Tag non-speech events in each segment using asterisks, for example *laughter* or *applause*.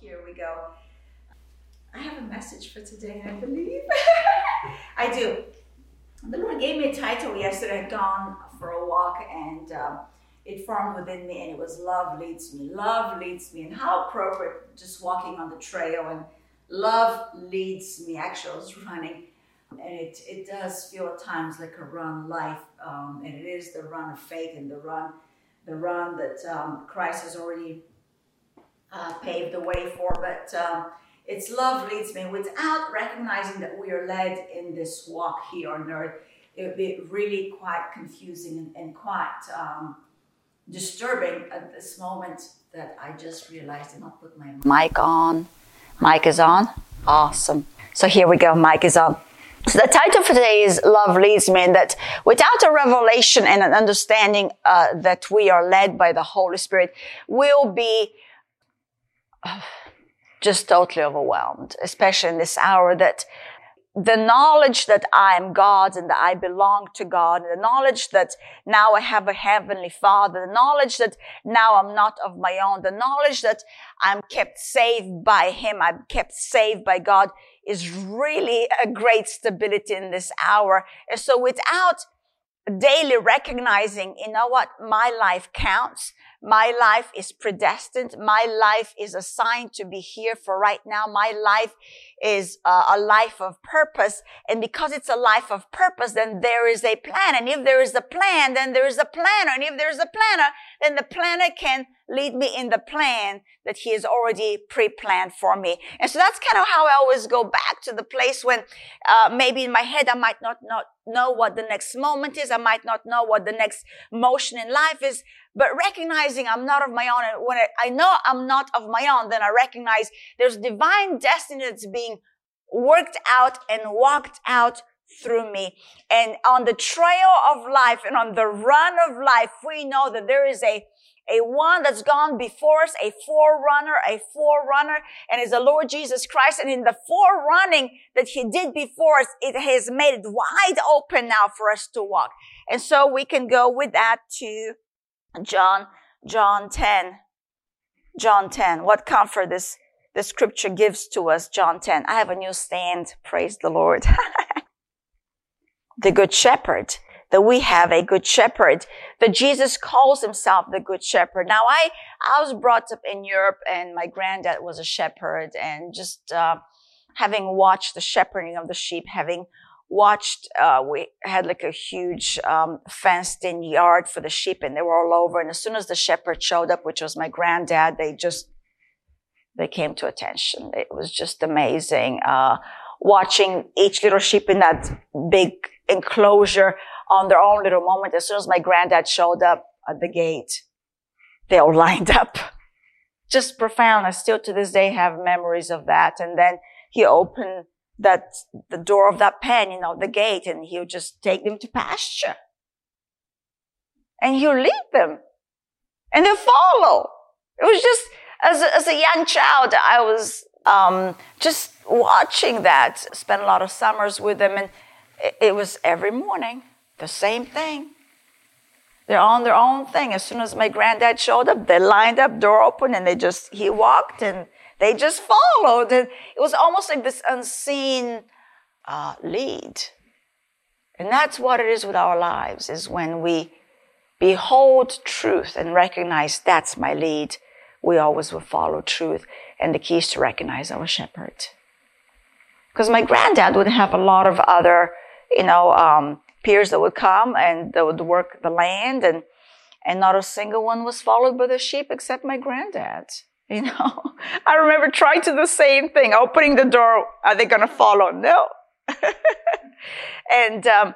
here we go. I have a message for today, I believe. *laughs* I do. The Lord gave me a title yesterday. I'd gone for a walk and um, it formed within me, and it was Love Leads Me. Love leads me. And how appropriate just walking on the trail and love leads me. Actually, I was running and it, it does feel at times like a run life um, and it is the run of faith and the run the run that um, christ has already uh, paved the way for but um, its love leads me without recognizing that we are led in this walk here on earth it would be really quite confusing and, and quite um, disturbing at this moment that i just realized and i put my mic on. Mic is on? Awesome. So here we go mic is on. So the title for today is Love Leads Me, and that without a revelation and an understanding uh, that we are led by the Holy Spirit, we'll be *sighs* just totally overwhelmed, especially in this hour that the knowledge that I am God and that I belong to God, the knowledge that now I have a heavenly father, the knowledge that now I'm not of my own, the knowledge that I'm kept saved by Him, I'm kept saved by God is really a great stability in this hour. And so without daily recognizing, you know what, my life counts. My life is predestined. My life is assigned to be here for right now. My life is uh, a life of purpose. And because it's a life of purpose, then there is a plan. And if there is a plan, then there is a planner. And if there's a planner, then the planner can lead me in the plan that he has already pre-planned for me. And so that's kind of how I always go back to the place when uh, maybe in my head I might not, not know what the next moment is. I might not know what the next motion in life is, but recognizing I'm not of my own. And when I know I'm not of my own, then I recognize there's divine destiny that's being worked out and walked out through me. And on the trail of life and on the run of life, we know that there is a a one that's gone before us, a forerunner, a forerunner, and is the Lord Jesus Christ. And in the forerunning that he did before us, it has made it wide open now for us to walk. And so we can go with that to John, John 10. John 10. What comfort this, the scripture gives to us, John 10. I have a new stand. Praise the Lord. *laughs* the good shepherd that we have a good shepherd, that Jesus calls himself the good shepherd. Now, I, I was brought up in Europe and my granddad was a shepherd and just, uh, having watched the shepherding of the sheep, having watched, uh, we had like a huge, um, fenced in yard for the sheep and they were all over. And as soon as the shepherd showed up, which was my granddad, they just, they came to attention. It was just amazing, uh, watching each little sheep in that big enclosure on their own little moment. As soon as my granddad showed up at the gate, they all *laughs* lined up. Just profound. I still to this day have memories of that. And then he opened that, the door of that pen, you know, the gate, and he'll just take them to pasture. And he'll lead them. And they'll follow. It was just, as a, as a young child, I was, um, just watching that, spent a lot of summers with them, and it, it was every morning. The same thing. They're on their own thing. As soon as my granddad showed up, they lined up, door open, and they just, he walked and they just followed. And it was almost like this unseen uh, lead. And that's what it is with our lives, is when we behold truth and recognize that's my lead, we always will follow truth. And the key is to recognize our shepherd. Because my granddad would have a lot of other, you know, um, peers that would come and they would work the land and and not a single one was followed by the sheep except my granddad. *laughs* You know, I remember trying to do the same thing, opening the door. Are they going to follow? No. *laughs* and um,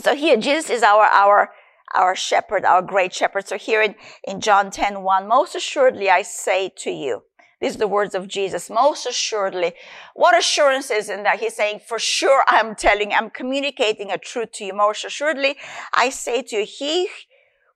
so here, Jesus is our our our shepherd, our great shepherd. So here in, in John 10, 1, most assuredly I say to you, these are the words of Jesus. Most assuredly. What assurance is in that? He's saying, for sure, I'm telling, I'm communicating a truth to you. Most assuredly, I say to you, he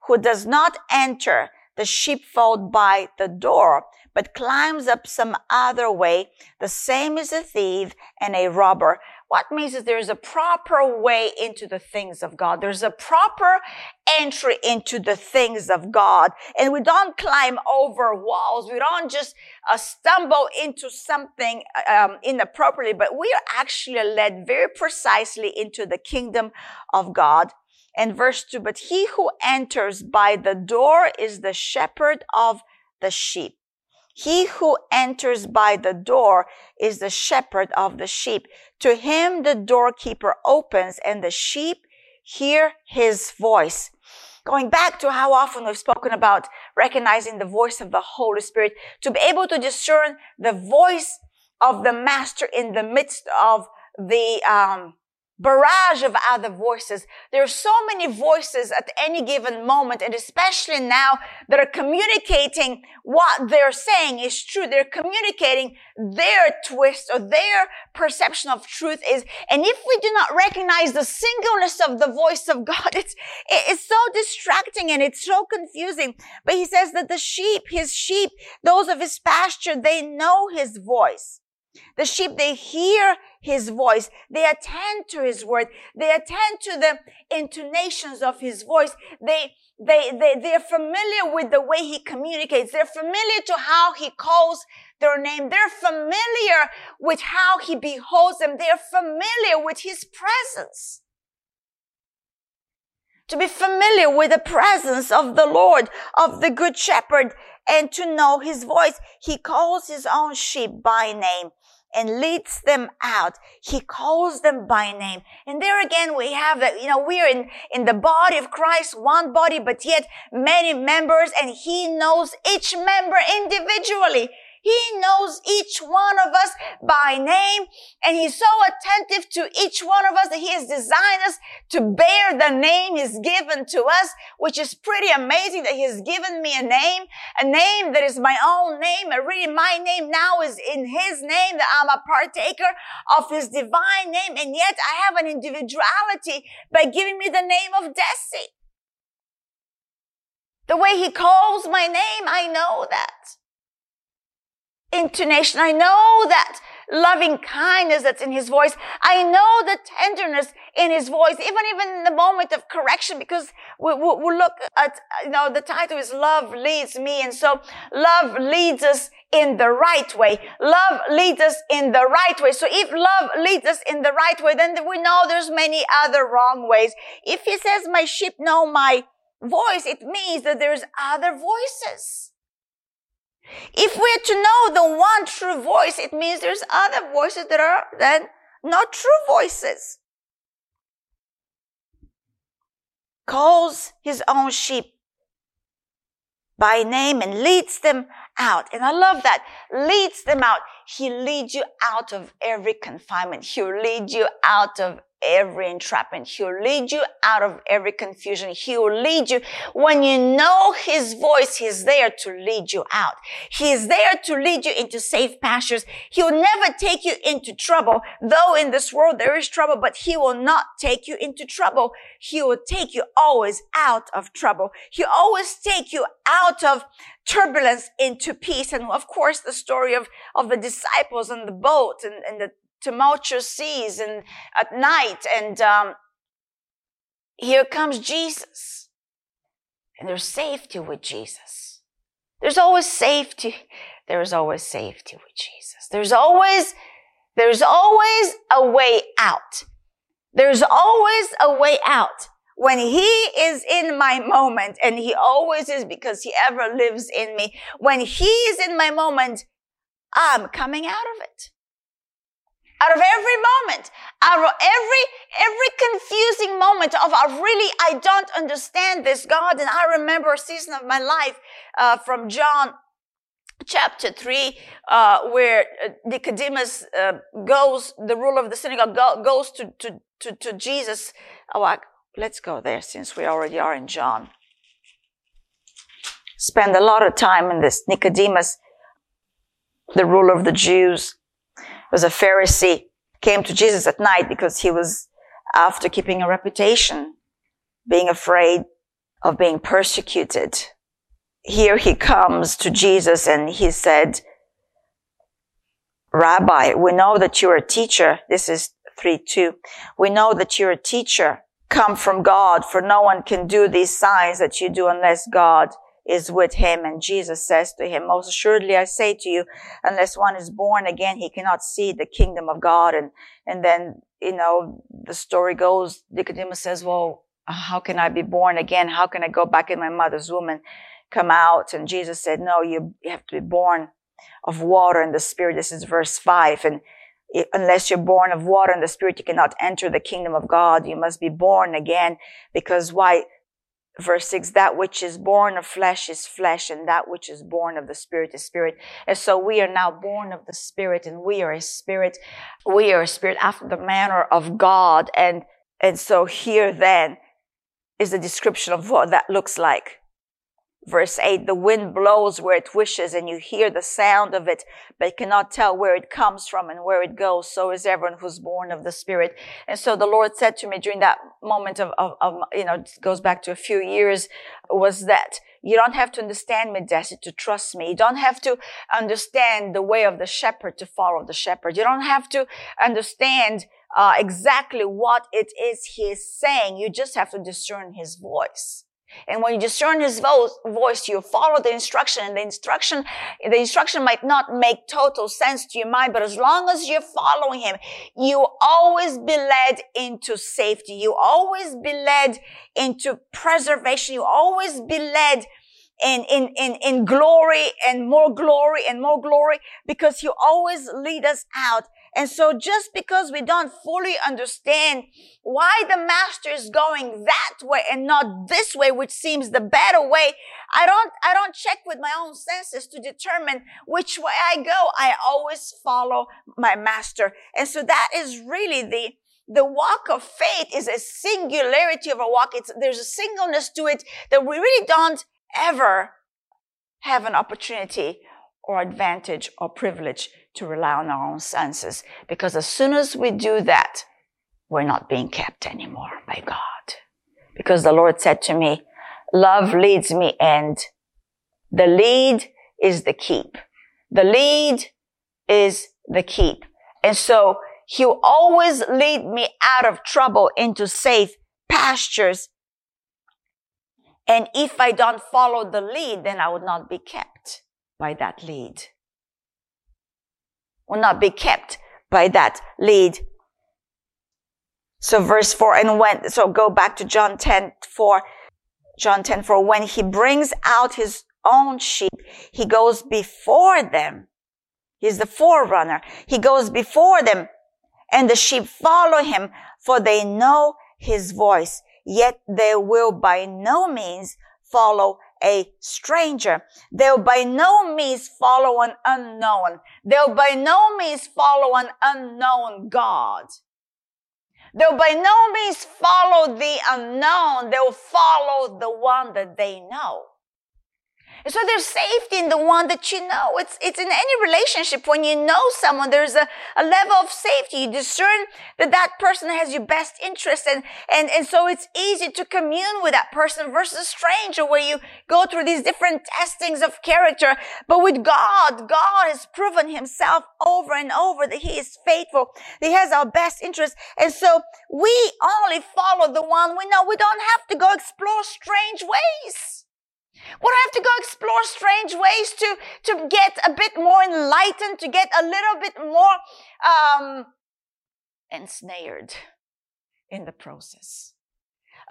who does not enter the sheepfold by the door, but climbs up some other way, the same is a thief and a robber. What means is there's a proper way into the things of God. There's a proper entry into the things of God. And we don't climb over walls. We don't just uh, stumble into something um, inappropriately, but we are actually led very precisely into the kingdom of God. And verse 2, but he who enters by the door is the shepherd of the sheep. He who enters by the door is the shepherd of the sheep. To him the doorkeeper opens and the sheep hear his voice. Going back to how often we've spoken about recognizing the voice of the Holy Spirit, to be able to discern the voice of the Master in the midst of the um, barrage of other voices. There are so many voices at any given moment, and especially now that are communicating what they're saying is true. They're communicating their twist or their perception of truth is. And if we do not recognize the singleness of the voice of God, *laughs* it's, it's so distracting and it's so confusing. But he says that the sheep, his sheep, those of his pasture, they know his voice. The sheep, they hear his voice. They attend to his word. They attend to the intonations of his voice. They, they, they, they're familiar with the way he communicates. They're familiar to how he calls their name. They're familiar with how he beholds them. They're familiar with his presence. To be familiar with the presence of the Lord, of the good shepherd, and to know his voice. He calls his own sheep by name and leads them out. He calls them by name. And there again, we have that, you know, we're in, in the body of Christ, one body, but yet many members, and he knows each member individually. He knows each one of us by name and he's so attentive to each one of us that he has designed us to bear the name he's given to us, which is pretty amazing that he has given me a name, a name that is my own name. And really my name now is in his name that I'm a partaker of his divine name. And yet I have an individuality by giving me the name of Deci. The way he calls my name, I know that intonation. I know that loving kindness that's in his voice. I know the tenderness in his voice, even even in the moment of correction, because we, we, we look at, you know, the title is Love Leads Me. And so love leads us in the right way. Love leads us in the right way. So if love leads us in the right way, then we know there's many other wrong ways. If he says, my sheep know my voice, it means that there's other voices. If we're to know the one true voice, it means there's other voices that are then not true voices. Calls his own sheep by name and leads them out. And I love that. Leads them out. He leads you out of every confinement. He'll lead you out of every entrapment. He'll lead you out of every confusion. He will lead you. When you know His voice, He's there to lead you out. He's there to lead you into safe pastures. He will never take you into trouble. Though in this world there is trouble, but He will not take you into trouble. He will take you always out of trouble. He always take you out of turbulence into peace. And of course, the story of, of the disciples on the boat and, and the tumultuous seas and at night. And um, here comes Jesus. And there's safety with Jesus. There's always safety. There is always safety with Jesus. There's always, there's always a way out. There's always a way out. When he is in my moment, and he always is because he ever lives in me, when he is in my moment, I'm coming out of it out of every moment, out of every, every confusing moment of I really, I don't understand this God. And I remember a season of my life, uh, from John chapter 3 uh, where uh, nicodemus uh, goes the ruler of the synagogue go, goes to, to, to, to jesus oh, let's go there since we already are in john spend a lot of time in this nicodemus the ruler of the jews was a Pharisee, came to Jesus at night because he was after keeping a reputation, being afraid of being persecuted. here he comes to Jesus and he said, Rabbi, we know that you're a teacher. This is 3 2. We know that you're a teacher come from God, for no one can do these signs that you do unless God is with him. And Jesus says to him, most assuredly I say to you, unless one is born again, he cannot see the kingdom of God. And, and then, you know, the story goes, Nicodemus says, well, how can I be born again? How can I go back in my mother's womb and come out? And Jesus said, no, you have to be born of water and the spirit. This is verse five. And unless you're born of water and the spirit, you cannot enter the kingdom of God. You must be born again because why? Verse six, that which is born of flesh is flesh and that which is born of the spirit is spirit. And so we are now born of the spirit and we are a spirit. We are a spirit after the manner of God. And, and so here then is a description of what that looks like. Verse 8, the wind blows where it wishes and you hear the sound of it, but cannot tell where it comes from and where it goes. So is everyone who's born of the Spirit. And so the Lord said to me during that moment of, of, of you know, it goes back to a few years, was that you don't have to understand me, Deci, to trust me. You don't have to understand the way of the shepherd to follow the shepherd. You don't have to understand uh, exactly what it is he is saying. You just have to discern his voice. And when you discern his voice, you follow the instruction and the instruction, the instruction might not make total sense to your mind, but as long as you're following him, you always be led into safety. You always be led into preservation. You always be led in, in, in, in glory and more glory and more glory because you always lead us out and so just because we don't fully understand why the master is going that way and not this way, which seems the better way, I don't, I don't check with my own senses to determine which way I go. I always follow my master. And so that is really the, the walk of faith is a singularity of a walk. It's, there's a singleness to it that we really don't ever have an opportunity or advantage or privilege to rely on our own senses. Because as soon as we do that, we're not being kept anymore by God. Because the Lord said to me, love leads me and the lead is the keep. The lead is the keep. And so he'll always lead me out of trouble into safe pastures. And if I don't follow the lead, then I would not be kept by that lead will not be kept by that lead. So verse 4, and when, so go back to John 10, 4, John 10, 4, when he brings out his own sheep, he goes before them. He's the forerunner. He goes before them and the sheep follow him for they know his voice. Yet they will by no means follow a stranger. They'll by no means follow an unknown. They'll by no means follow an unknown God. They'll by no means follow the unknown. They'll follow the one that they know. And so there's safety in the one that you know. It's, it's in any relationship. When you know someone, there's a, a level of safety. You discern that that person has your best interest. And, and, and so it's easy to commune with that person versus a stranger where you go through these different testings of character. But with God, God has proven himself over and over that he is faithful. He has our best interest. And so we only follow the one we know. We don't have to go explore strange ways. Would I have to go explore strange ways to, to get a bit more enlightened, to get a little bit more um, ensnared in the process?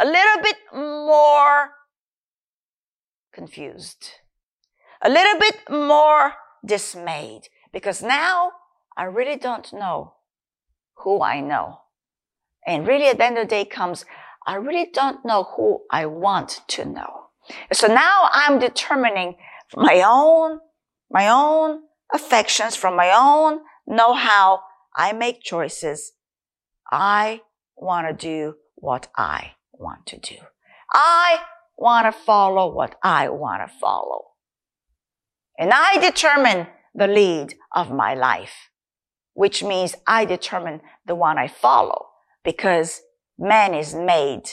A little bit more confused, a little bit more dismayed, because now I really don't know who I know. And really at the end of the day comes, I really don't know who I want to know. So now I'm determining my own, my own affections from my own know-how. I make choices. I want to do what I want to do. I want to follow what I want to follow. And I determine the lead of my life, which means I determine the one I follow because man is made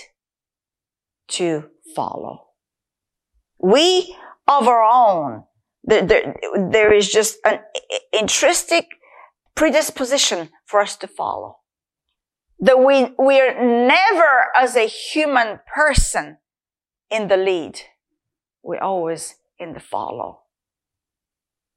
to follow. We of our own. There, there, there is just an intrinsic predisposition for us to follow. That we, we're never as a human person in the lead. We're always in the follow.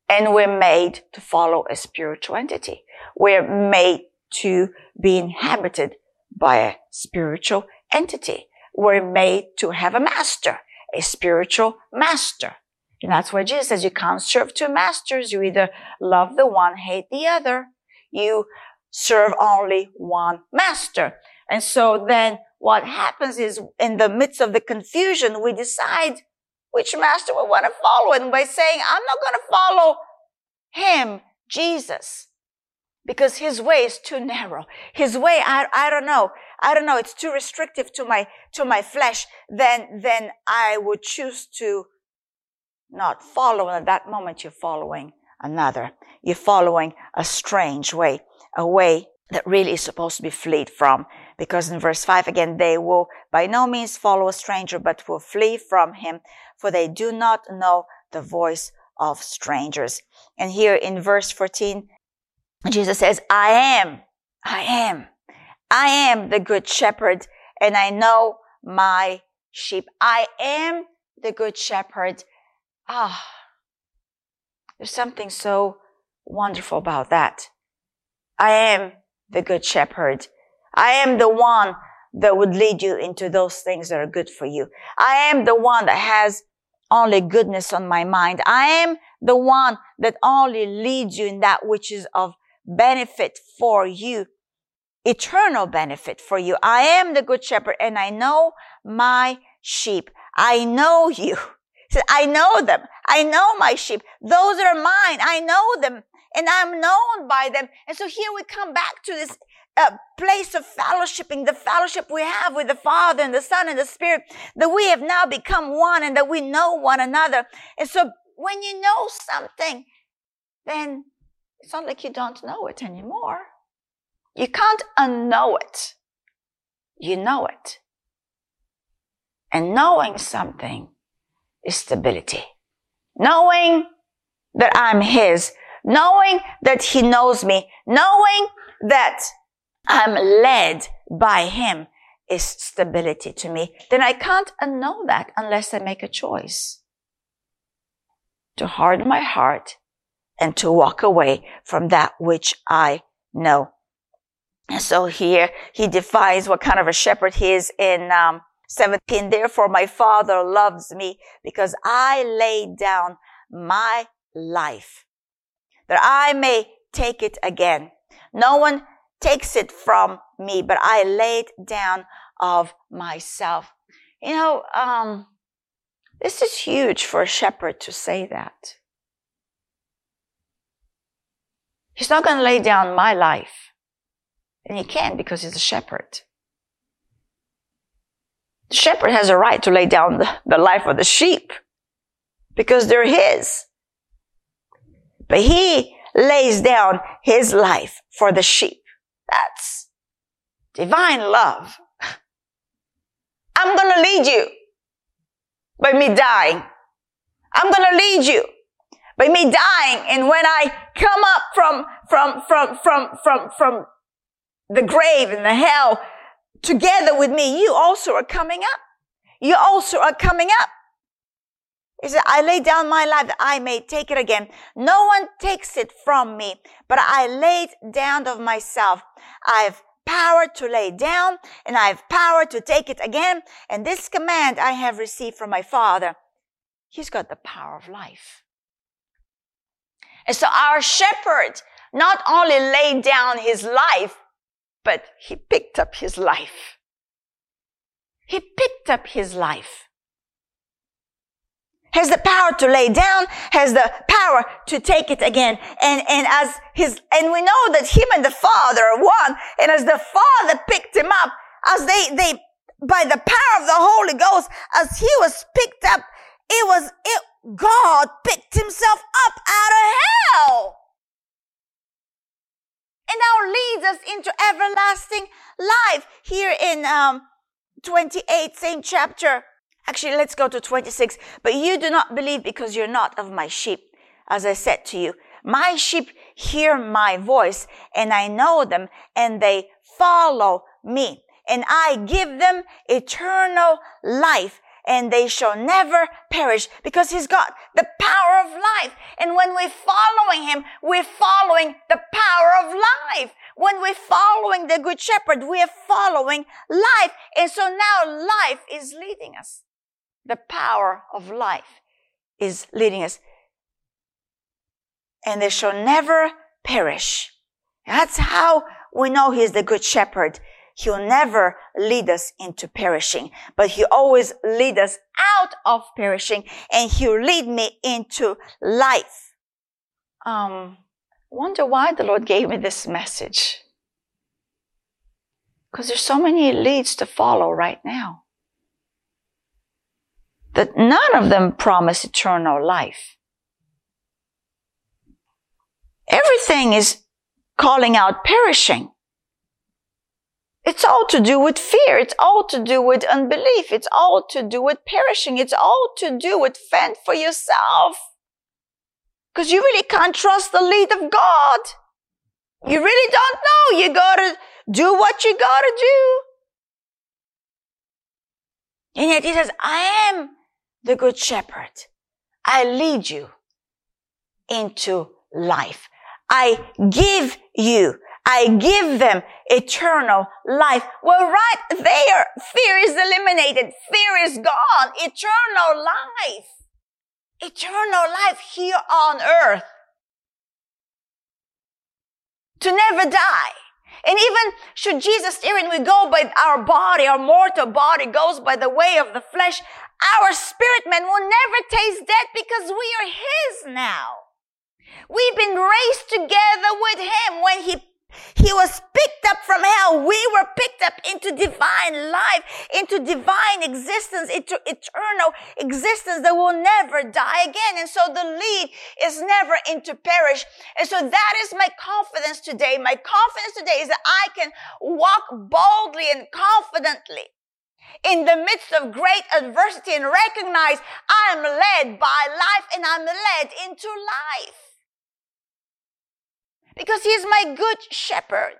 And we're made to follow a spiritual entity. We're made to be inhabited by a spiritual entity. We're made to have a master, a spiritual master. And that's why Jesus says you can't serve two masters. You either love the one, hate the other. You serve only one master. And so then what happens is in the midst of the confusion, we decide which master we want to follow. And by saying, I'm not going to follow him, Jesus, because his way is too narrow. His way, I, I don't know. I don't know. It's too restrictive to my, to my flesh. Then, then I would choose to not follow. And at that moment, you're following another. You're following a strange way, a way that really is supposed to be fled from. Because in verse 5 again, they will by no means follow a stranger, but will flee from him, for they do not know the voice of strangers. And here in verse 14, Jesus says, I am, I am, I am the good shepherd, and I know my sheep. I am the good shepherd. Ah, there's something so wonderful about that. I am the good shepherd. I am the one that would lead you into those things that are good for you. I am the one that has only goodness on my mind. I am the one that only leads you in that which is of benefit for you, eternal benefit for you. I am the good shepherd and I know my sheep. I know *laughs* you. I know them. I know my sheep. Those are mine. I know them and I'm known by them. And so here we come back to this uh, place of fellowshipping, the fellowship we have with the Father and the Son and the Spirit, that we have now become one and that we know one another. And so when you know something, then it's not like you don't know it anymore. You can't unknow it. You know it. And knowing something is stability. Knowing that I'm His, knowing that He knows me, knowing that I'm led by Him is stability to me. Then I can't unknow that unless I make a choice to harden my heart and to walk away from that which I know. And so here he defines what kind of a shepherd he is in um, 17. Therefore, my father loves me because I laid down my life that I may take it again. No one takes it from me, but I laid down of myself. You know, um, this is huge for a shepherd to say that. He's not going to lay down my life. And he can't because he's a shepherd. The shepherd has a right to lay down the, the life of the sheep because they're his. But he lays down his life for the sheep. That's divine love. I'm going to lead you by me dying. I'm going to lead you by me dying. And when I come up from, from, from, from, from, from the grave and the hell together with me, you also are coming up. You also are coming up. He said, I lay down my life that I may take it again. No one takes it from me, but I laid down of myself. I have power to lay down and I have power to take it again. And this command I have received from my father. He's got the power of life. And so our shepherd not only laid down his life, but he picked up his life. He picked up his life. Has the power to lay down, has the power to take it again. And, and as his, and we know that him and the Father are one. And as the Father picked him up, as they, they, by the power of the Holy Ghost, as he was picked up, it was, it, God picked himself up out of hell and now leads us into everlasting life. Here in um, 28, same chapter, Actually, let's go to 26. But you do not believe because you're not of my sheep. As I said to you, my sheep hear my voice and I know them and they follow me. And I give them eternal life and they shall never perish because he's got the power of life. And when we're following him, we're following the power of life. When we're following the good shepherd, we are following life. And so now life is leading us. The power of life is leading us. And they shall never perish. That's how we know he's the good shepherd. He'll never lead us into perishing, but he always lead us out of perishing and he'll lead me into life. Um, wonder why the Lord gave me this message. Because there's so many leads to follow right now. That none of them promise eternal life. Everything is calling out perishing. It's all to do with fear. It's all to do with unbelief. It's all to do with perishing. It's all to do with fend for yourself. Because you really can't trust the lead of God. You really don't know. You gotta do what you gotta do. And yet he says, I am the good shepherd. I lead you into life. I give you I give them eternal life. Well, right there, fear is eliminated. Fear is gone. Eternal life. Eternal life here on earth. To never die. And even should Jesus, even we go by our body, our mortal body goes by the way of the flesh, our spirit man will never taste death because we are His now. We've been raised together with Him when He he was picked up from hell. We were picked up into divine life, into divine existence, into eternal existence that will never die again. And so the lead is never into perish. And so that is my confidence today. My confidence today is that I can walk boldly and confidently in the midst of great adversity and recognize I am led by life and I'm led into life because he's my good shepherd.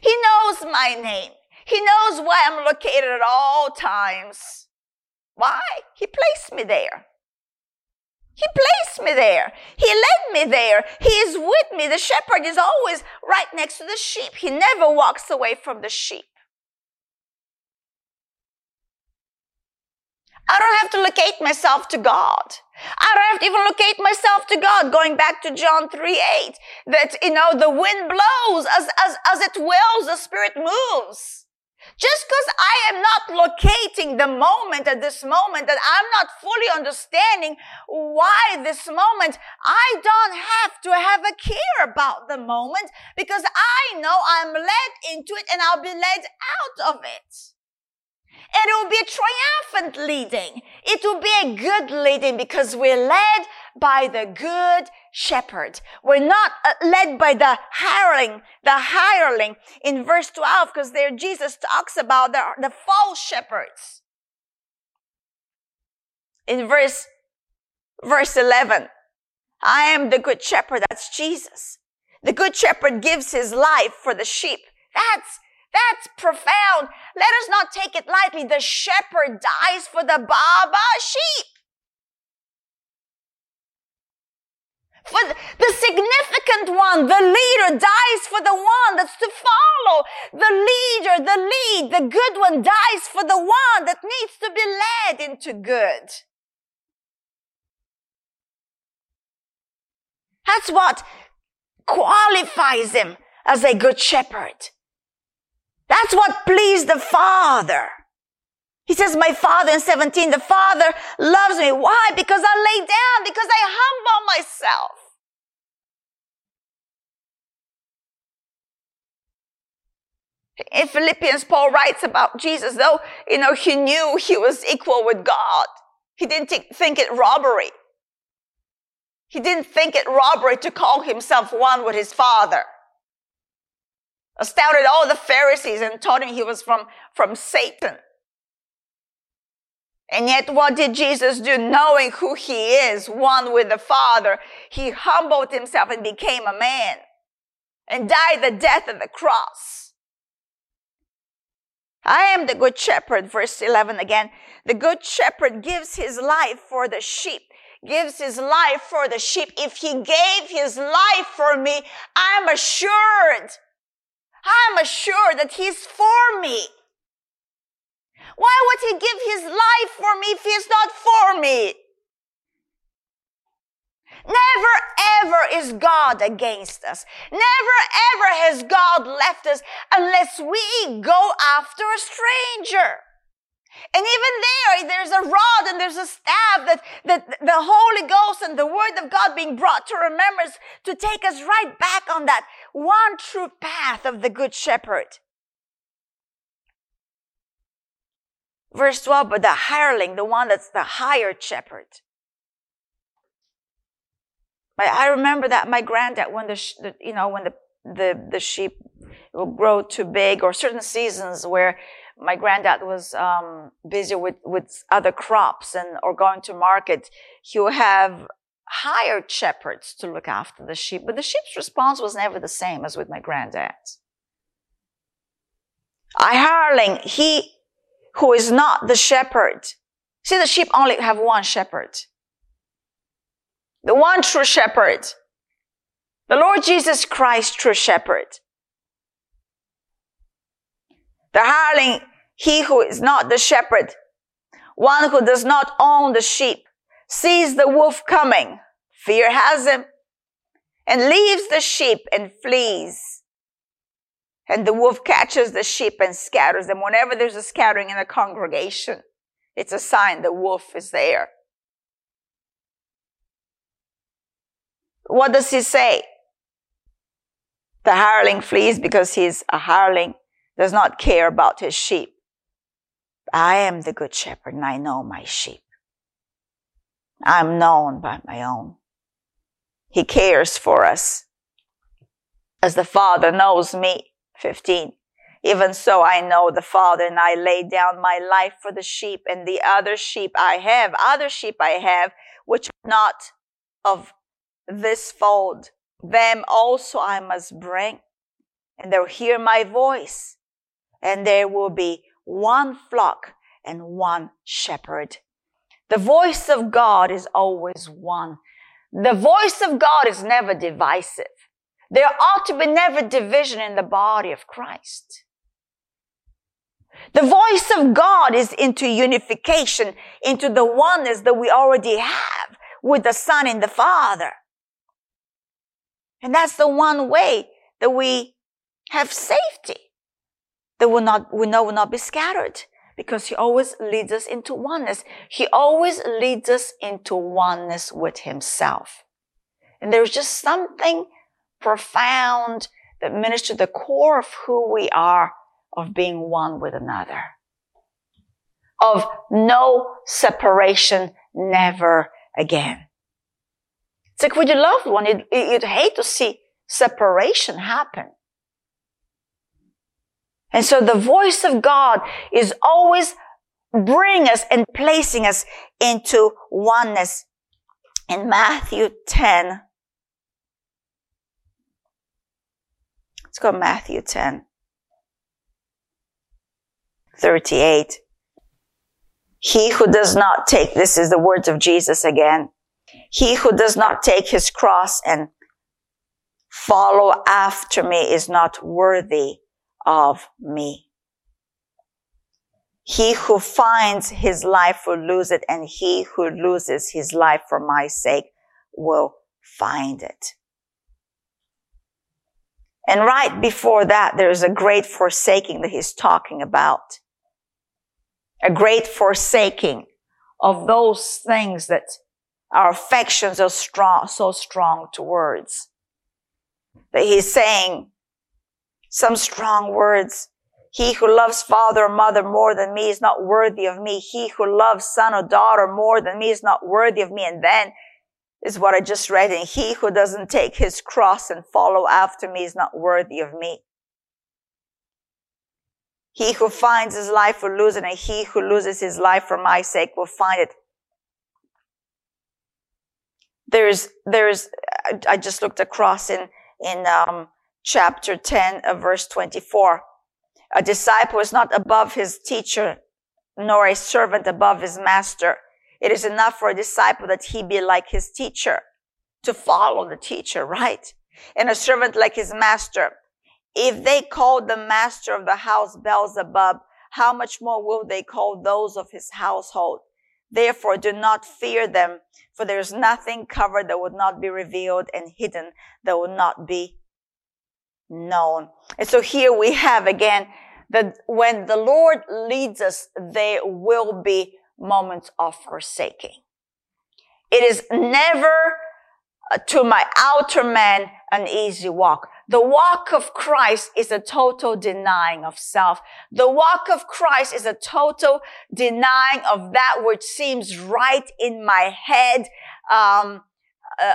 He knows my name. He knows where I'm located at all times. Why? He placed me there. He placed me there. He led me there. He is with me. The shepherd is always right next to the sheep. He never walks away from the sheep. I don't have to locate myself to God. I don't have to even locate myself to God. Going back to John 3 8, that, you know, the wind blows as, as, as it wills, the spirit moves. Just because I am not locating the moment at this moment, that I'm not fully understanding why this moment, I don't have to have a care about the moment because I know I'm led into it and I'll be led out of it. It will be a triumphant leading. It will be a good leading because we're led by the good shepherd. We're not uh, led by the hireling, the hireling in verse 12 because there Jesus talks about the, the false shepherds. In verse, verse 11, I am the good shepherd. That's Jesus. The good shepherd gives his life for the sheep. That's that's profound. Let us not take it lightly. The shepherd dies for the Baba sheep. For the significant one, the leader dies for the one that's to follow. The leader, the lead, the good one dies for the one that needs to be led into good. That's what qualifies him as a good shepherd. That's what pleased the Father. He says, my Father in 17, the Father loves me. Why? Because I lay down, because I humble myself. In Philippians, Paul writes about Jesus, though, you know, he knew he was equal with God. He didn't think it robbery. He didn't think it robbery to call himself one with his Father astounded all the Pharisees and told him he was from, from Satan. And yet what did Jesus do? Knowing who he is, one with the Father, he humbled himself and became a man and died the death of the cross. I am the good shepherd, verse 11 again. The good shepherd gives his life for the sheep, gives his life for the sheep. If he gave his life for me, I'm assured, I'm assured that he's for me. Why would he give his life for me if he's not for me? Never ever is God against us. Never ever has God left us unless we go after a stranger. And even there, there's a rod and there's a staff that, that the Holy Ghost and the Word of God being brought to remembrance to take us right back on that one true path of the Good Shepherd. Verse 12, but the hireling, the one that's the hired shepherd. I remember that my granddad, when the, you know, when the, the, the sheep will grow too big or certain seasons where my granddad was um, busy with, with other crops and or going to market, he would have hired shepherds to look after the sheep. But the sheep's response was never the same as with my granddad. I hireling, he who is not the shepherd. See, the sheep only have one shepherd. The one true shepherd. The Lord Jesus Christ, true shepherd. The hireling, he who is not the shepherd, one who does not own the sheep, sees the wolf coming, fear has him, and leaves the sheep and flees. And the wolf catches the sheep and scatters them. Whenever there's a scattering in a congregation, it's a sign the wolf is there. What does he say? The hireling flees because he's a hireling, does not care about his sheep. I am the good shepherd and I know my sheep. I'm known by my own. He cares for us as the Father knows me. 15. Even so, I know the Father, and I lay down my life for the sheep, and the other sheep I have, other sheep I have, which are not of this fold, them also I must bring, and they'll hear my voice, and there will be one flock and one shepherd. The voice of God is always one. The voice of God is never divisive. There ought to be never division in the body of Christ. The voice of God is into unification, into the oneness that we already have with the Son and the Father. And that's the one way that we have safety. That will not, we know will not be scattered because he always leads us into oneness. He always leads us into oneness with himself. And there's just something profound that ministers to the core of who we are of being one with another. Of no separation, never again. It's like with your loved one, you'd, you'd hate to see separation happen. And so the voice of God is always bringing us and placing us into oneness. In Matthew 10, let's go Matthew 10, 38. He who does not take, this is the words of Jesus again. He who does not take his cross and follow after me is not worthy of me. He who finds his life will lose it, and he who loses his life for my sake will find it. And right before that, there's a great forsaking that he's talking about. A great forsaking of those things that our affections are strong, so strong towards. But he's saying some strong words. He who loves father or mother more than me is not worthy of me. He who loves son or daughter more than me is not worthy of me. And then is what I just read. And he who doesn't take his cross and follow after me is not worthy of me. He who finds his life will lose it, and he who loses his life for my sake will find it. There's, there's, I just looked across in, in, um, chapter 10 of verse 24. A disciple is not above his teacher, nor a servant above his master. It is enough for a disciple that he be like his teacher, to follow the teacher, right? And a servant like his master. If they called the master of the house Beelzebub, how much more will they call those of his household? Therefore, do not fear them, for there is nothing covered that would not be revealed and hidden that would not be known. And so here we have again that when the Lord leads us, there will be moments of forsaking. It is never uh, to my outer man an easy walk. The walk of Christ is a total denying of self. The walk of Christ is a total denying of that which seems right in my head. Um, uh,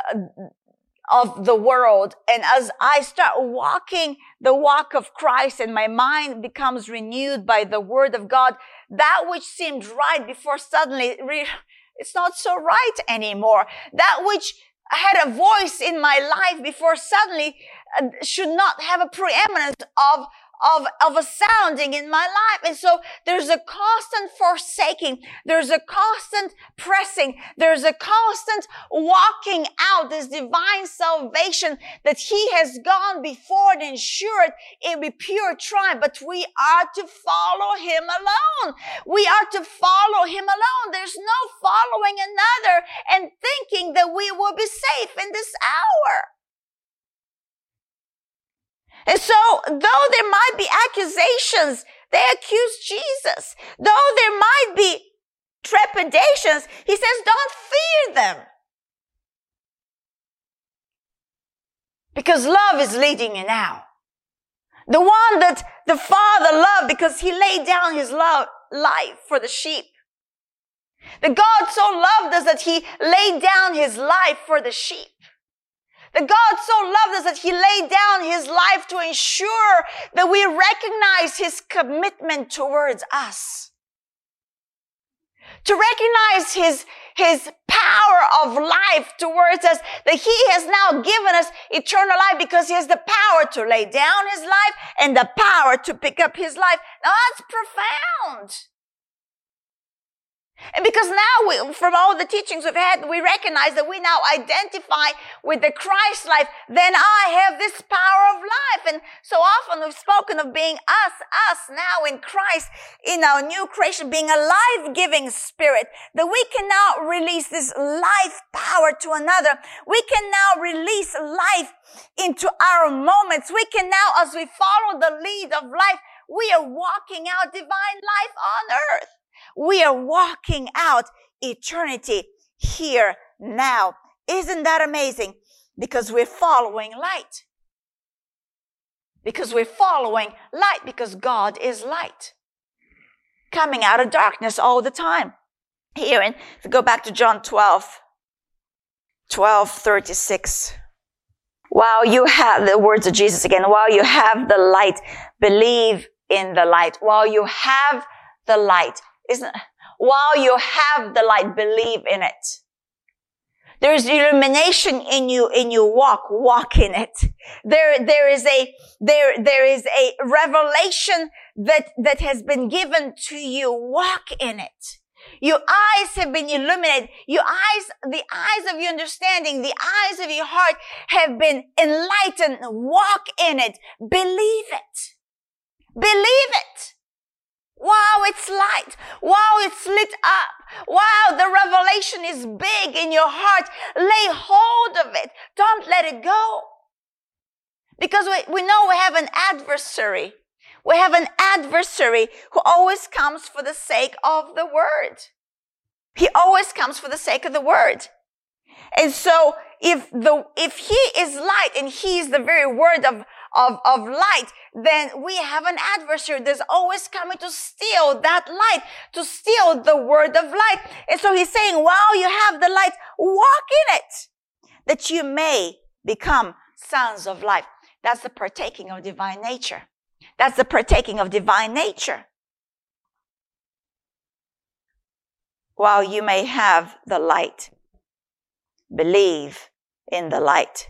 of the world. And as I start walking the walk of Christ and my mind becomes renewed by the word of God, that which seemed right before suddenly it's not so right anymore. That which had a voice in my life before suddenly uh, should not have a preeminence of of, of a sounding in my life. And so there's a constant forsaking. There's a constant pressing. There's a constant walking out this divine salvation that he has gone before and ensured it be pure triumph. But we are to follow him alone. We are to follow him alone. There's no following another and thinking that we will be safe in this hour. And so, though there might be accusations, they accuse Jesus. Though there might be trepidations, he says, don't fear them. Because love is leading you now. The one that the Father loved because he laid down his love, life for the sheep. The God so loved us that he laid down his life for the sheep. That God so loved us that he laid down his life to ensure that we recognize his commitment towards us. To recognize his, his power of life towards us, that he has now given us eternal life because he has the power to lay down his life and the power to pick up his life. Now that's profound. And because now we, from all the teachings we've had, we recognize that we now identify with the Christ life, then I have this power of life. And so often we've spoken of being us, us now in Christ, in our new creation, being a life-giving spirit, that we can now release this life power to another. We can now release life into our moments. We can now, as we follow the lead of life, we are walking out divine life on earth. We are walking out eternity here now. Isn't that amazing? Because we're following light. Because we're following light because God is light. Coming out of darkness all the time. Here, and if we go back to John 12, 12, 36. While you have the words of Jesus again, while you have the light, believe in the light. While you have the light, isn't, while you have the light, believe in it. There's illumination in you, in your walk, walk in it. There, there is a, there, there is a revelation that, that has been given to you. Walk in it. Your eyes have been illuminated. Your eyes, the eyes of your understanding, the eyes of your heart have been enlightened. Walk in it. Believe it. Believe it. Wow, it's light. Wow, it's lit up. Wow, the revelation is big in your heart. Lay hold of it. Don't let it go. Because we, we know we have an adversary. We have an adversary who always comes for the sake of the word. He always comes for the sake of the word. And so if the, if he is light and he is the very word of, of, of light, then we have an adversary that's always coming to steal that light, to steal the word of light. And so he's saying, while you have the light, walk in it, that you may become sons of light. That's the partaking of divine nature. That's the partaking of divine nature. While you may have the light, believe in the light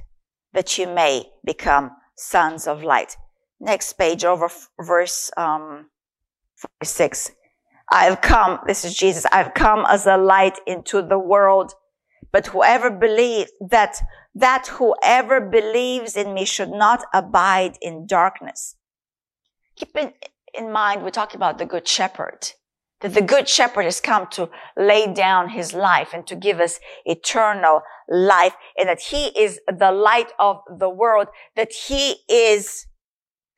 that you may become sons of light. Next page over verse um, 46. I've come, this is Jesus, I've come as a light into the world, but whoever believes that, that whoever believes in me should not abide in darkness. Keep in, in mind, we're talking about the good shepherd that the good shepherd has come to lay down his life and to give us eternal life and that he is the light of the world, that he is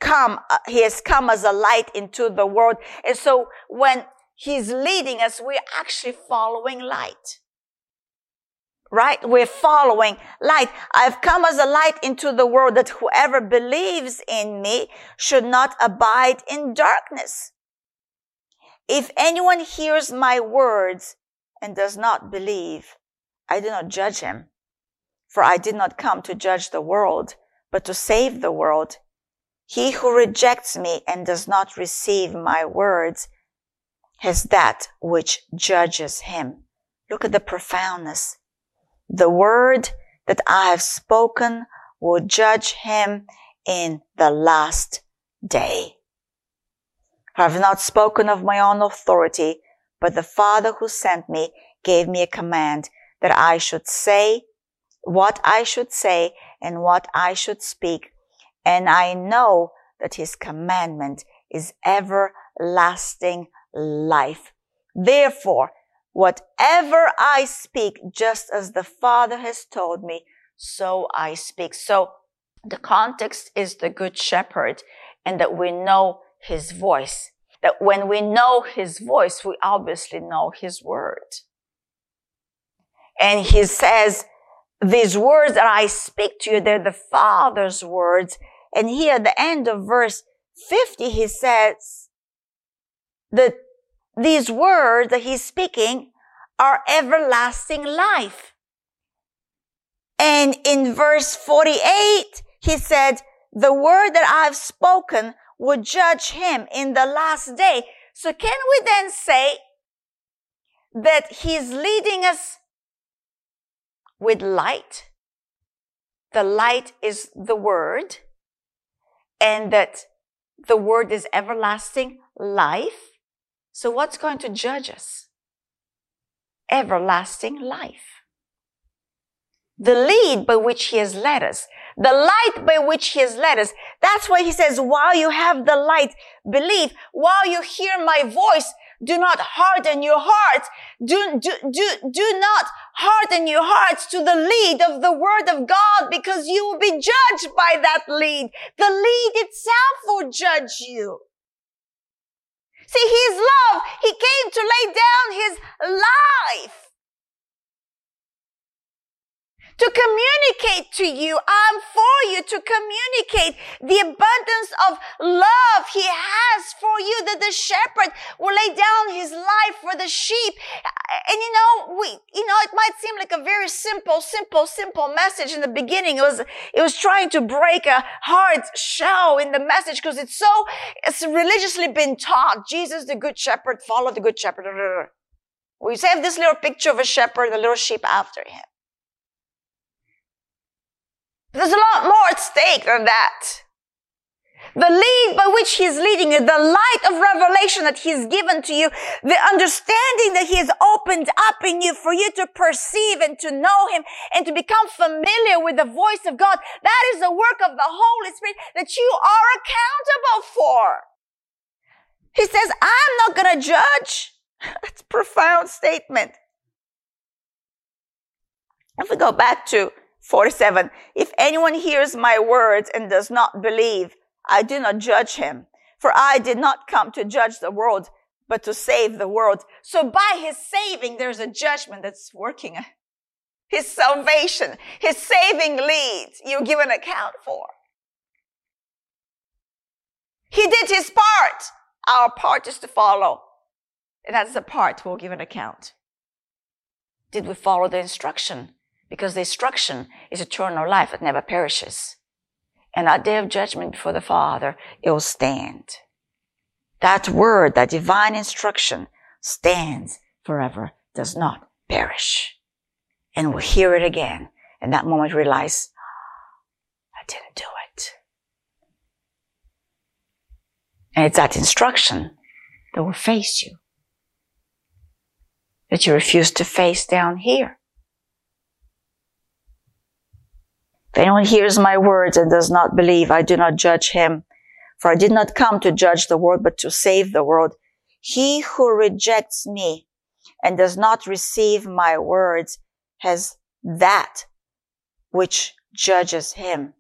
come, uh, he has come as a light into the world. And so when he's leading us, we're actually following light. Right? We're following light. I've come as a light into the world that whoever believes in me should not abide in darkness. If anyone hears my words and does not believe, I do not judge him. For I did not come to judge the world, but to save the world. He who rejects me and does not receive my words has that which judges him. Look at the profoundness. The word that I have spoken will judge him in the last day. Have not spoken of my own authority, but the Father who sent me gave me a command that I should say what I should say and what I should speak. And I know that his commandment is everlasting life. Therefore, whatever I speak, just as the Father has told me, so I speak. So the context is the good shepherd and that we know his voice. That when we know his voice, we obviously know his word. And he says, these words that I speak to you, they're the Father's words. And here at the end of verse 50, he says that these words that he's speaking are everlasting life. And in verse 48, he said, the word that I've spoken would judge him in the last day. So can we then say that he's leading us with light? The light is the word and that the word is everlasting life. So what's going to judge us? Everlasting life. The lead by which he has led us the light by which he has led us. That's why he says, while you have the light, believe. While you hear my voice, do not harden your hearts. Do, do, do, do not harden your hearts to the lead of the word of God because you will be judged by that lead. The lead itself will judge you. See, his love, he came to lay down his life to communicate to you. I'm for you to communicate the abundance of love he has for you that the shepherd will lay down his life for the sheep. And you know, we, you know, it might seem like a very simple, simple, simple message in the beginning. It was, it was trying to break a hard shell in the message because it's so, it's religiously been taught. Jesus, the good shepherd, follow the good shepherd. We have this little picture of a shepherd, a little sheep after him. There's a lot more at stake than that. The lead by which he's leading you, the light of revelation that he's given to you, the understanding that he has opened up in you for you to perceive and to know him and to become familiar with the voice of God. That is the work of the Holy Spirit that you are accountable for. He says, I'm not going to judge. *laughs* That's a profound statement. If we go back to 47. If anyone hears my words and does not believe, I do not judge him. For I did not come to judge the world, but to save the world. So by his saving, there's a judgment that's working. *laughs* His salvation, his saving leads, you give an account for. He did his part. Our part is to follow. And that's the part we'll give an account. Did we follow the instruction? Because the instruction is eternal life that never perishes. And that day of judgment before the Father, it will stand. That word, that divine instruction stands forever, does not perish. And we'll hear it again. And that moment realize, I didn't do it. And it's that instruction that will face you. That you refuse to face down here. If anyone hears my words and does not believe, I do not judge him. For I did not come to judge the world, but to save the world. He who rejects me and does not receive my words has that which judges him.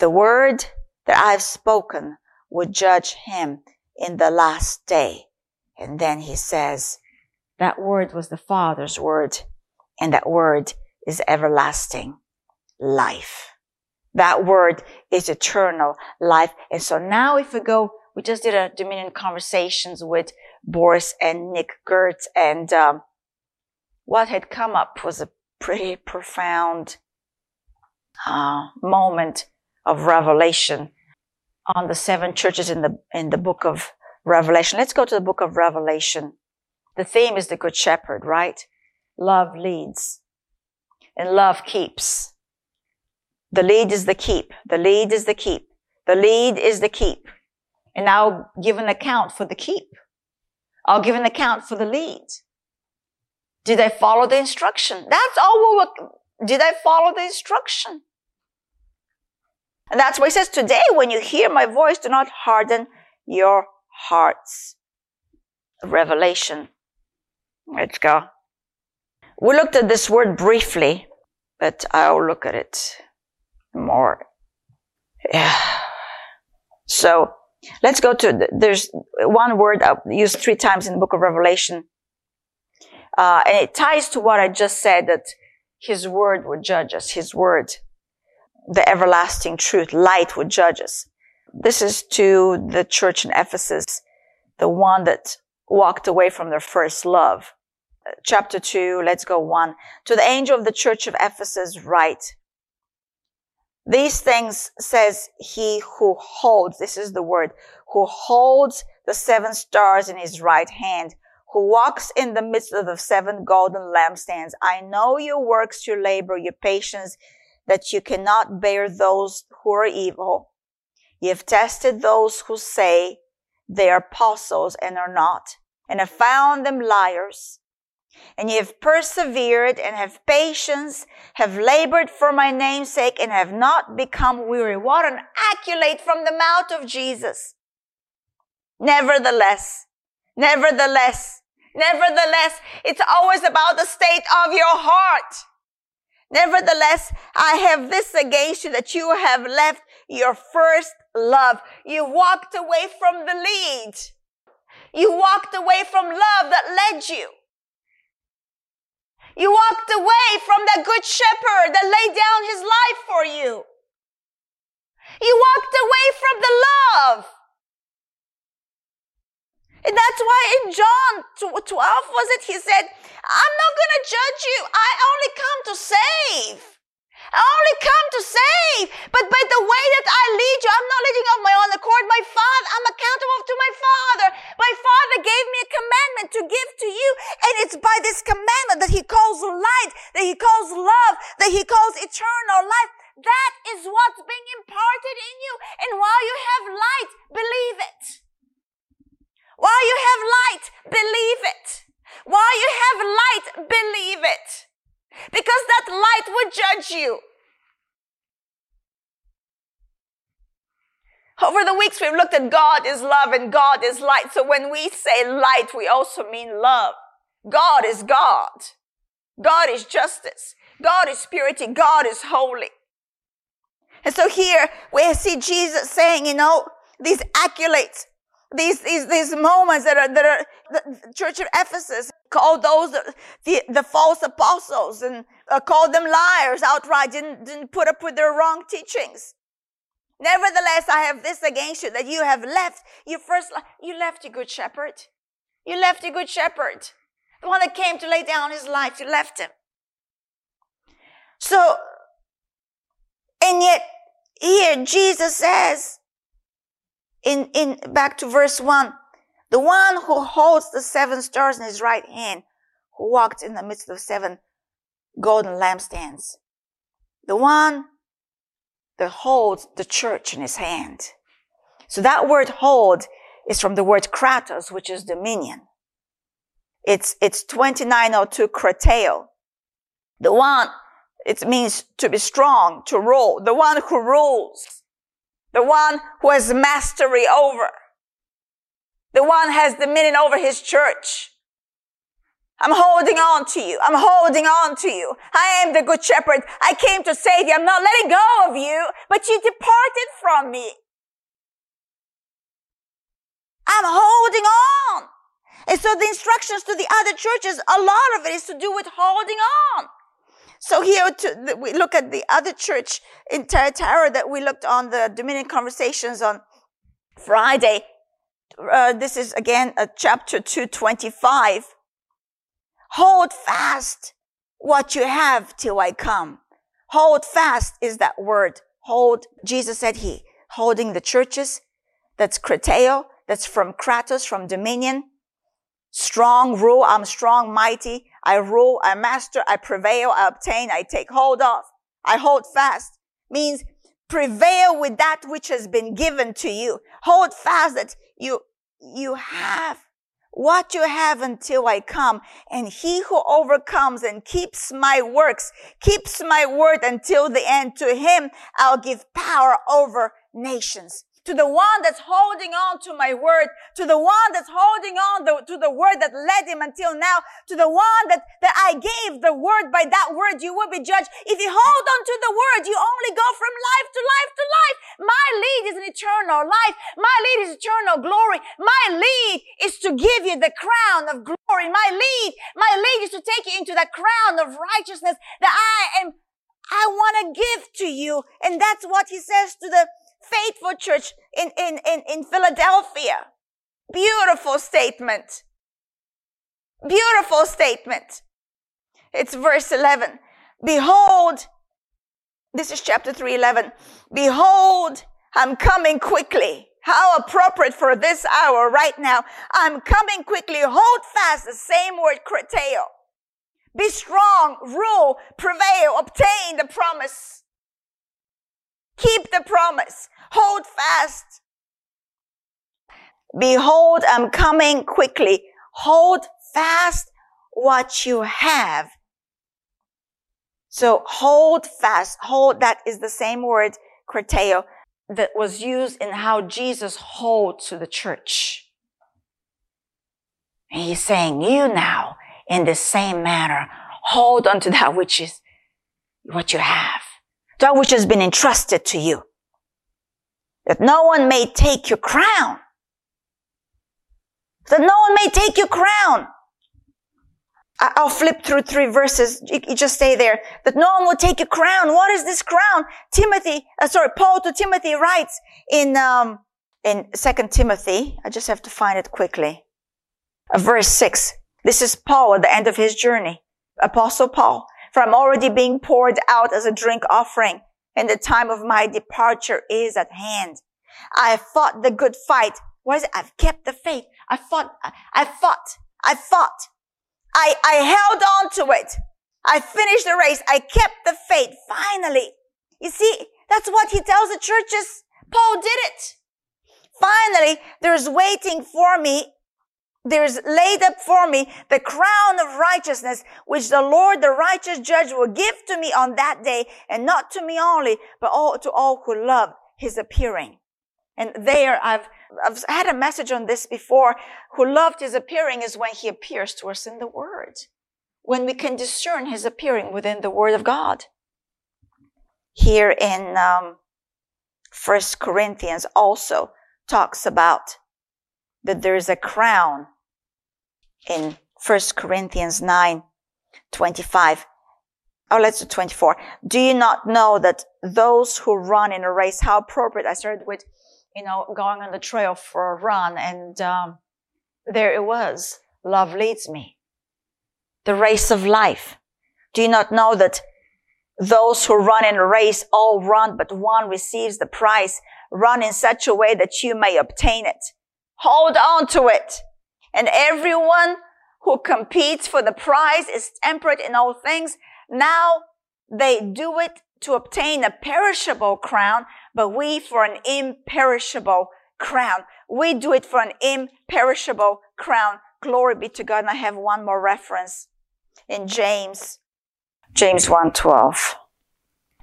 The word that I've spoken would judge him in the last day. And then he says, that word was the Father's word, and that word is everlasting life. That word is eternal life. And so now if we go, we just did a Dominion conversations with Boris and Nick Gertz and, um, what had come up was a pretty profound, uh, moment of revelation on the seven churches in the, in the book of Revelation. Let's go to the book of Revelation. The theme is the good shepherd, right? Love leads and love keeps. The lead is the keep. The lead is the keep. The lead is the keep. And I'll give an account for the keep. I'll give an account for the lead. Did I follow the instruction? That's all we did I follow the instruction? And that's why he says, today when you hear my voice, do not harden your hearts. Revelation. Let's go. We looked at this word briefly, but I'll look at it more. Yeah. So let's go to, there's one word used three times in the book of Revelation. Uh, and it ties to what I just said that his word would judge us. His word, the everlasting truth, light would judge us. This is to the church in Ephesus, the one that walked away from their first love. Chapter two, let's go one. To the angel of the church of Ephesus, write, these things says he who holds, this is the word, who holds the seven stars in his right hand, who walks in the midst of the seven golden lampstands. I know your works, your labor, your patience, that you cannot bear those who are evil. You have tested those who say they are apostles and are not, and have found them liars and ye have persevered and have patience, have labored for my name's sake, and have not become weary. What an accolade from the mouth of Jesus. Nevertheless, nevertheless, nevertheless, it's always about the state of your heart. Nevertheless, I have this against you that you have left your first love. You walked away from the lead. You walked away from love that led you. You walked away from that good shepherd that laid down his life for you. You walked away from the love. And that's why in John 12 was it, he said, I'm not going to judge you. I only come to save. I only come to save. But by the way that I lead you, I'm not leading of my own accord. My Father, I'm accountable to my Father. My Father gave me a commandment to give to you. And it's by this commandment that He calls light, that He calls love, that He calls eternal life. That is what's being imparted in you. And while you have light, believe it. While you have light, believe it. While you have light, believe it because that light would judge you. Over the weeks, we've looked at God is love and God is light. So when we say light, we also mean love. God is God. God is justice. God is purity. God is holy. And so here we see Jesus saying, you know, these accolades, these, these, these moments that are, that are, the church of Ephesus called those the, the false apostles and uh, called them liars outright, didn't, didn't put up with their wrong teachings. Nevertheless, I have this against you that you have left your first, you left your good shepherd. You left your good shepherd. The one that came to lay down his life, you left him. So, and yet here Jesus says in, in back to verse one, the one who holds the seven stars in his right hand, who walked in the midst of seven golden lampstands. The one that holds the church in his hand. So that word hold is from the word kratos, which is dominion. It's, it's 2902 krateo. The one, it means to be strong, to rule. The one who rules. The one who has mastery over. The one has dominion over his church. I'm holding on to you. I'm holding on to you. I am the good shepherd. I came to save you. I'm not letting go of you, but you departed from me. I'm holding on. And so the instructions to the other churches, a lot of it is to do with holding on. So here to, we look at the other church in Thyatira that we looked on the Dominion conversations on Friday. Uh, this is again a chapter 225. Hold fast what you have till I come. Hold fast is that word. Hold. Jesus said he holding the churches. That's krateo. That's from kratos, from dominion. Strong rule. I'm strong, mighty. I rule. I master. I prevail. I obtain. I take hold of. I hold fast means prevail with that which has been given to you. Hold fast that you, you have what you have until I come. And he who overcomes and keeps my works, keeps my word until the end, to him I'll give power over nations to the one that's holding on to my word, to the one that's holding on the, to the word that led him until now, to the one that, that I gave the word by that word, you will be judged. If you hold on to the word, you only go from life to life to life. My lead is an eternal life. My lead is eternal glory. My lead is to give you the crown of glory. My lead, my lead is to take you into the crown of righteousness that I am I want to give to you. And that's what he says to the faithful church in, in, in, in Philadelphia. Beautiful statement. Beautiful statement. It's verse 11. Behold, this is chapter 3, 11. Behold, I'm coming quickly. How appropriate for this hour right now. I'm coming quickly. Hold fast the same word, krateo. Be strong, rule, prevail, obtain the promise. Keep the promise. Hold fast. Behold, I'm coming quickly. Hold fast what you have. So hold fast. Hold, that is the same word, krateo, that was used in how Jesus holds to the church. He's saying, you now, in the same manner, hold on to that which is what you have that which has been entrusted to you. That no one may take your crown. That no one may take your crown. I'll flip through three verses. You just stay there. That no one will take your crown. What is this crown? Timothy, uh, sorry, Paul to Timothy writes in, um, in Second Timothy. I just have to find it quickly. Uh, verse six. This is Paul at the end of his journey. Apostle Paul for I'm already being poured out as a drink offering, and the time of my departure is at hand. I have fought the good fight. What is it? I've kept the faith. I fought, I fought, I fought. I, I held on to it. I finished the race. I kept the faith. Finally. You see, that's what he tells the churches. Paul did it. Finally, there's waiting for me there is laid up for me the crown of righteousness, which the Lord, the righteous judge, will give to me on that day, and not to me only, but all, to all who love his appearing. And there, I've, I've had a message on this before. Who loved his appearing is when he appears to us in the word. When we can discern his appearing within the word of God. Here in, um, First Corinthians also talks about that there is a crown in 1 Corinthians 9, 25. Oh, let's do 24. Do you not know that those who run in a race, how appropriate. I started with, you know, going on the trail for a run and, um, there it was. Love leads me. The race of life. Do you not know that those who run in a race all run, but one receives the prize. Run in such a way that you may obtain it. Hold on to it. And everyone who competes for the prize is temperate in all things. Now they do it to obtain a perishable crown, but we for an imperishable crown. We do it for an imperishable crown. Glory be to God. And I have one more reference in James, James 1:12.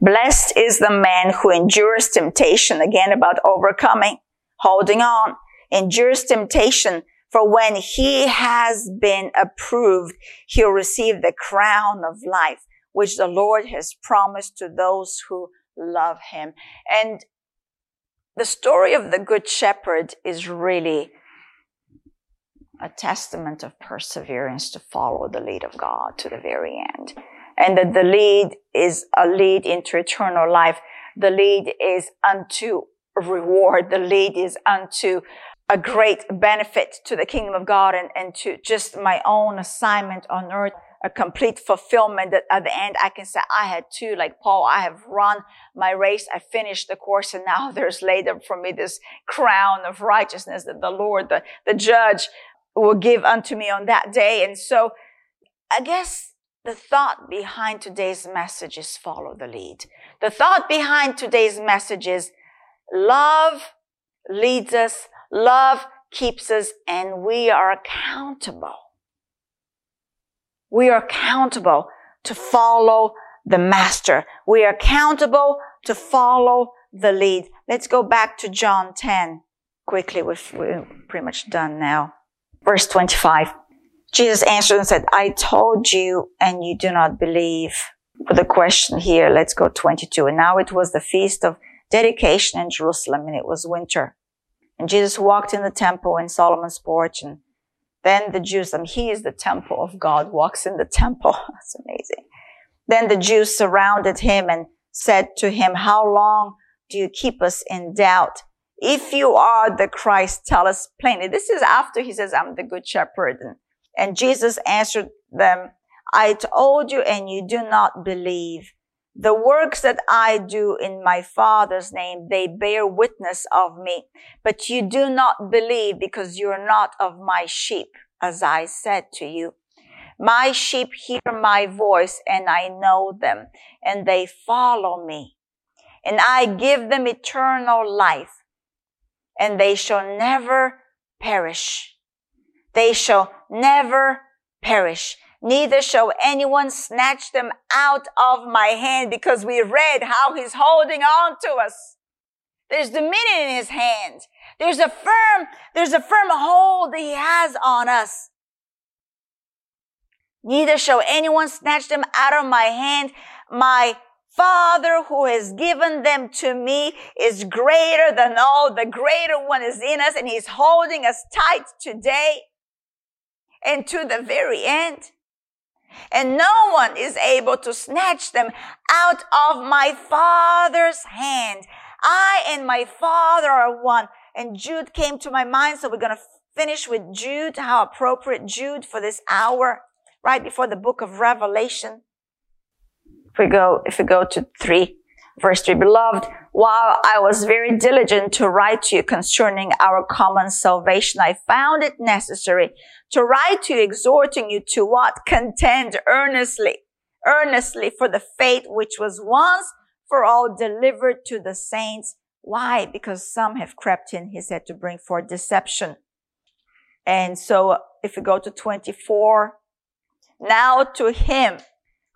Blessed is the man who endures temptation, again about overcoming, holding on, endures temptation, for when he has been approved, he'll receive the crown of life, which the Lord has promised to those who love him. And the story of the Good Shepherd is really a testament of perseverance to follow the lead of God to the very end. And that the lead is a lead into eternal life. The lead is unto reward. The lead is unto a great benefit to the kingdom of God and, and to just my own assignment on earth a complete fulfillment that at the end I can say, I had two, like Paul, I have run my race, I finished the course, and now *laughs* there's laid up for me this crown of righteousness that the Lord, the, the judge will give unto me on that day. And so I guess the thought behind today's message is follow the lead. The thought behind today's message is love leads us, love keeps us, and we are accountable we are accountable to follow the master. We are accountable to follow the lead. Let's go back to John 10 quickly. We're pretty much done now. Verse 25. Jesus answered and said, I told you and you do not believe. For the question here, let's go 22. And now it was the feast of dedication in Jerusalem and it was winter. And Jesus walked in the temple in Solomon's porch and then the Jews, and he is the temple of God, walks in the *laughs* temple. That's amazing. Then the Jews surrounded him and said to him, how long do you keep us in doubt? If you are the Christ, tell us plainly. This is after he says, I'm the good shepherd. And, and Jesus answered them, I told you and you do not believe. The works that I do in my Father's name, they bear witness of me. But you do not believe because you are not of my sheep, as I said to you. My sheep hear my voice and I know them and they follow me. And I give them eternal life and they shall never perish. They shall never perish neither shall anyone snatch them out of my hand because we read how he's holding on to us. There's dominion in his hand. There's a firm, there's a firm hold that he has on us. Neither shall anyone snatch them out of my hand. My Father who has given them to me is greater than all. The greater one is in us and he's holding us tight today and to the very end and no one is able to snatch them out of my father's hand. I and my father are one. And Jude came to my mind, so we're going to finish with Jude. How appropriate Jude for this hour, right before the book of Revelation. If we go, if we go to three, verse three, beloved, while I was very diligent to write to you concerning our common salvation, I found it necessary to write to you, exhorting you to what? Contend earnestly, earnestly for the faith which was once for all delivered to the saints. Why? Because some have crept in, he said, to bring forth deception. And so if we go to 24, now to him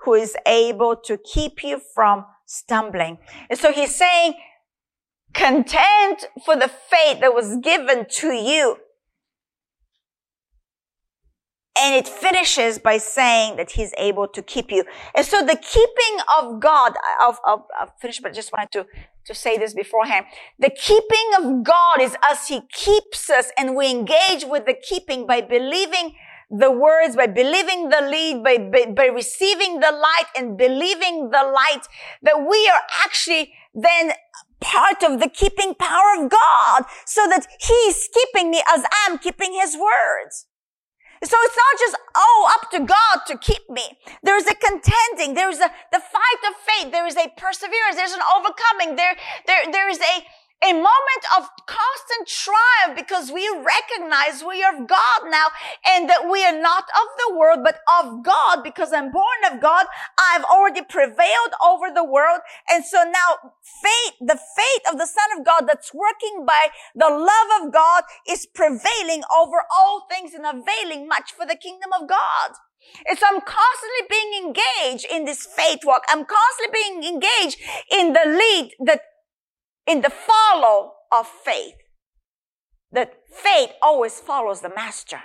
who is able to keep you from stumbling. And so he's saying, contend for the faith that was given to you. And it finishes by saying that he's able to keep you. And so the keeping of God, I'll, I'll, I'll finish, but I just wanted to, to say this beforehand. The keeping of God is us. He keeps us and we engage with the keeping by believing the words, by believing the lead, by, by, by, receiving the light and believing the light, that we are actually then part of the keeping power of God so that He's keeping me as I'm keeping His words. So it's not just, oh, up to God to keep me. There's a contending. There's a, the fight of faith. There is a perseverance. There's an overcoming. There, there, there is a, a moment of constant triumph because we recognize we are of God now and that we are not of the world, but of God because I'm born of God. I've already prevailed over the world. And so now faith, the faith of the Son of God that's working by the love of God is prevailing over all things and availing much for the kingdom of God. And so I'm constantly being engaged in this faith walk. I'm constantly being engaged in the lead that in the follow of faith. That faith always follows the master.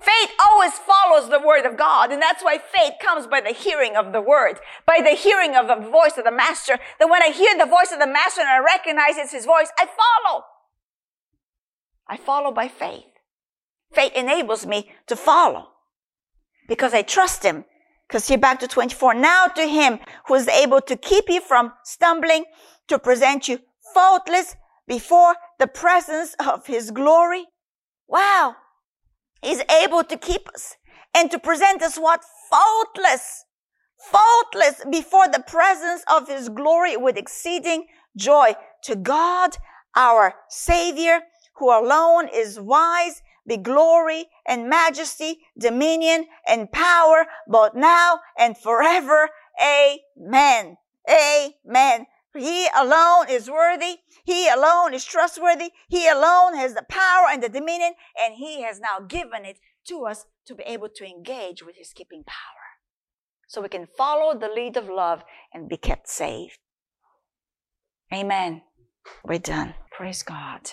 Faith always follows the word of God. And that's why faith comes by the hearing of the word, by the hearing of the voice of the master. That when I hear the voice of the master and I recognize it's his voice, I follow. I follow by faith. Faith enables me to follow because I trust him. Because here back to 24. Now to him who is able to keep you from stumbling, to present you faultless before the presence of his glory. Wow. He's able to keep us and to present us what? Faultless. Faultless before the presence of his glory with exceeding joy to God, our savior, who alone is wise, be glory and majesty, dominion and power, both now and forever. Amen. Amen. He alone is worthy. He alone is trustworthy. He alone has the power and the dominion, and He has now given it to us to be able to engage with His keeping power. So we can follow the lead of love and be kept safe. Amen. We're done. Praise God.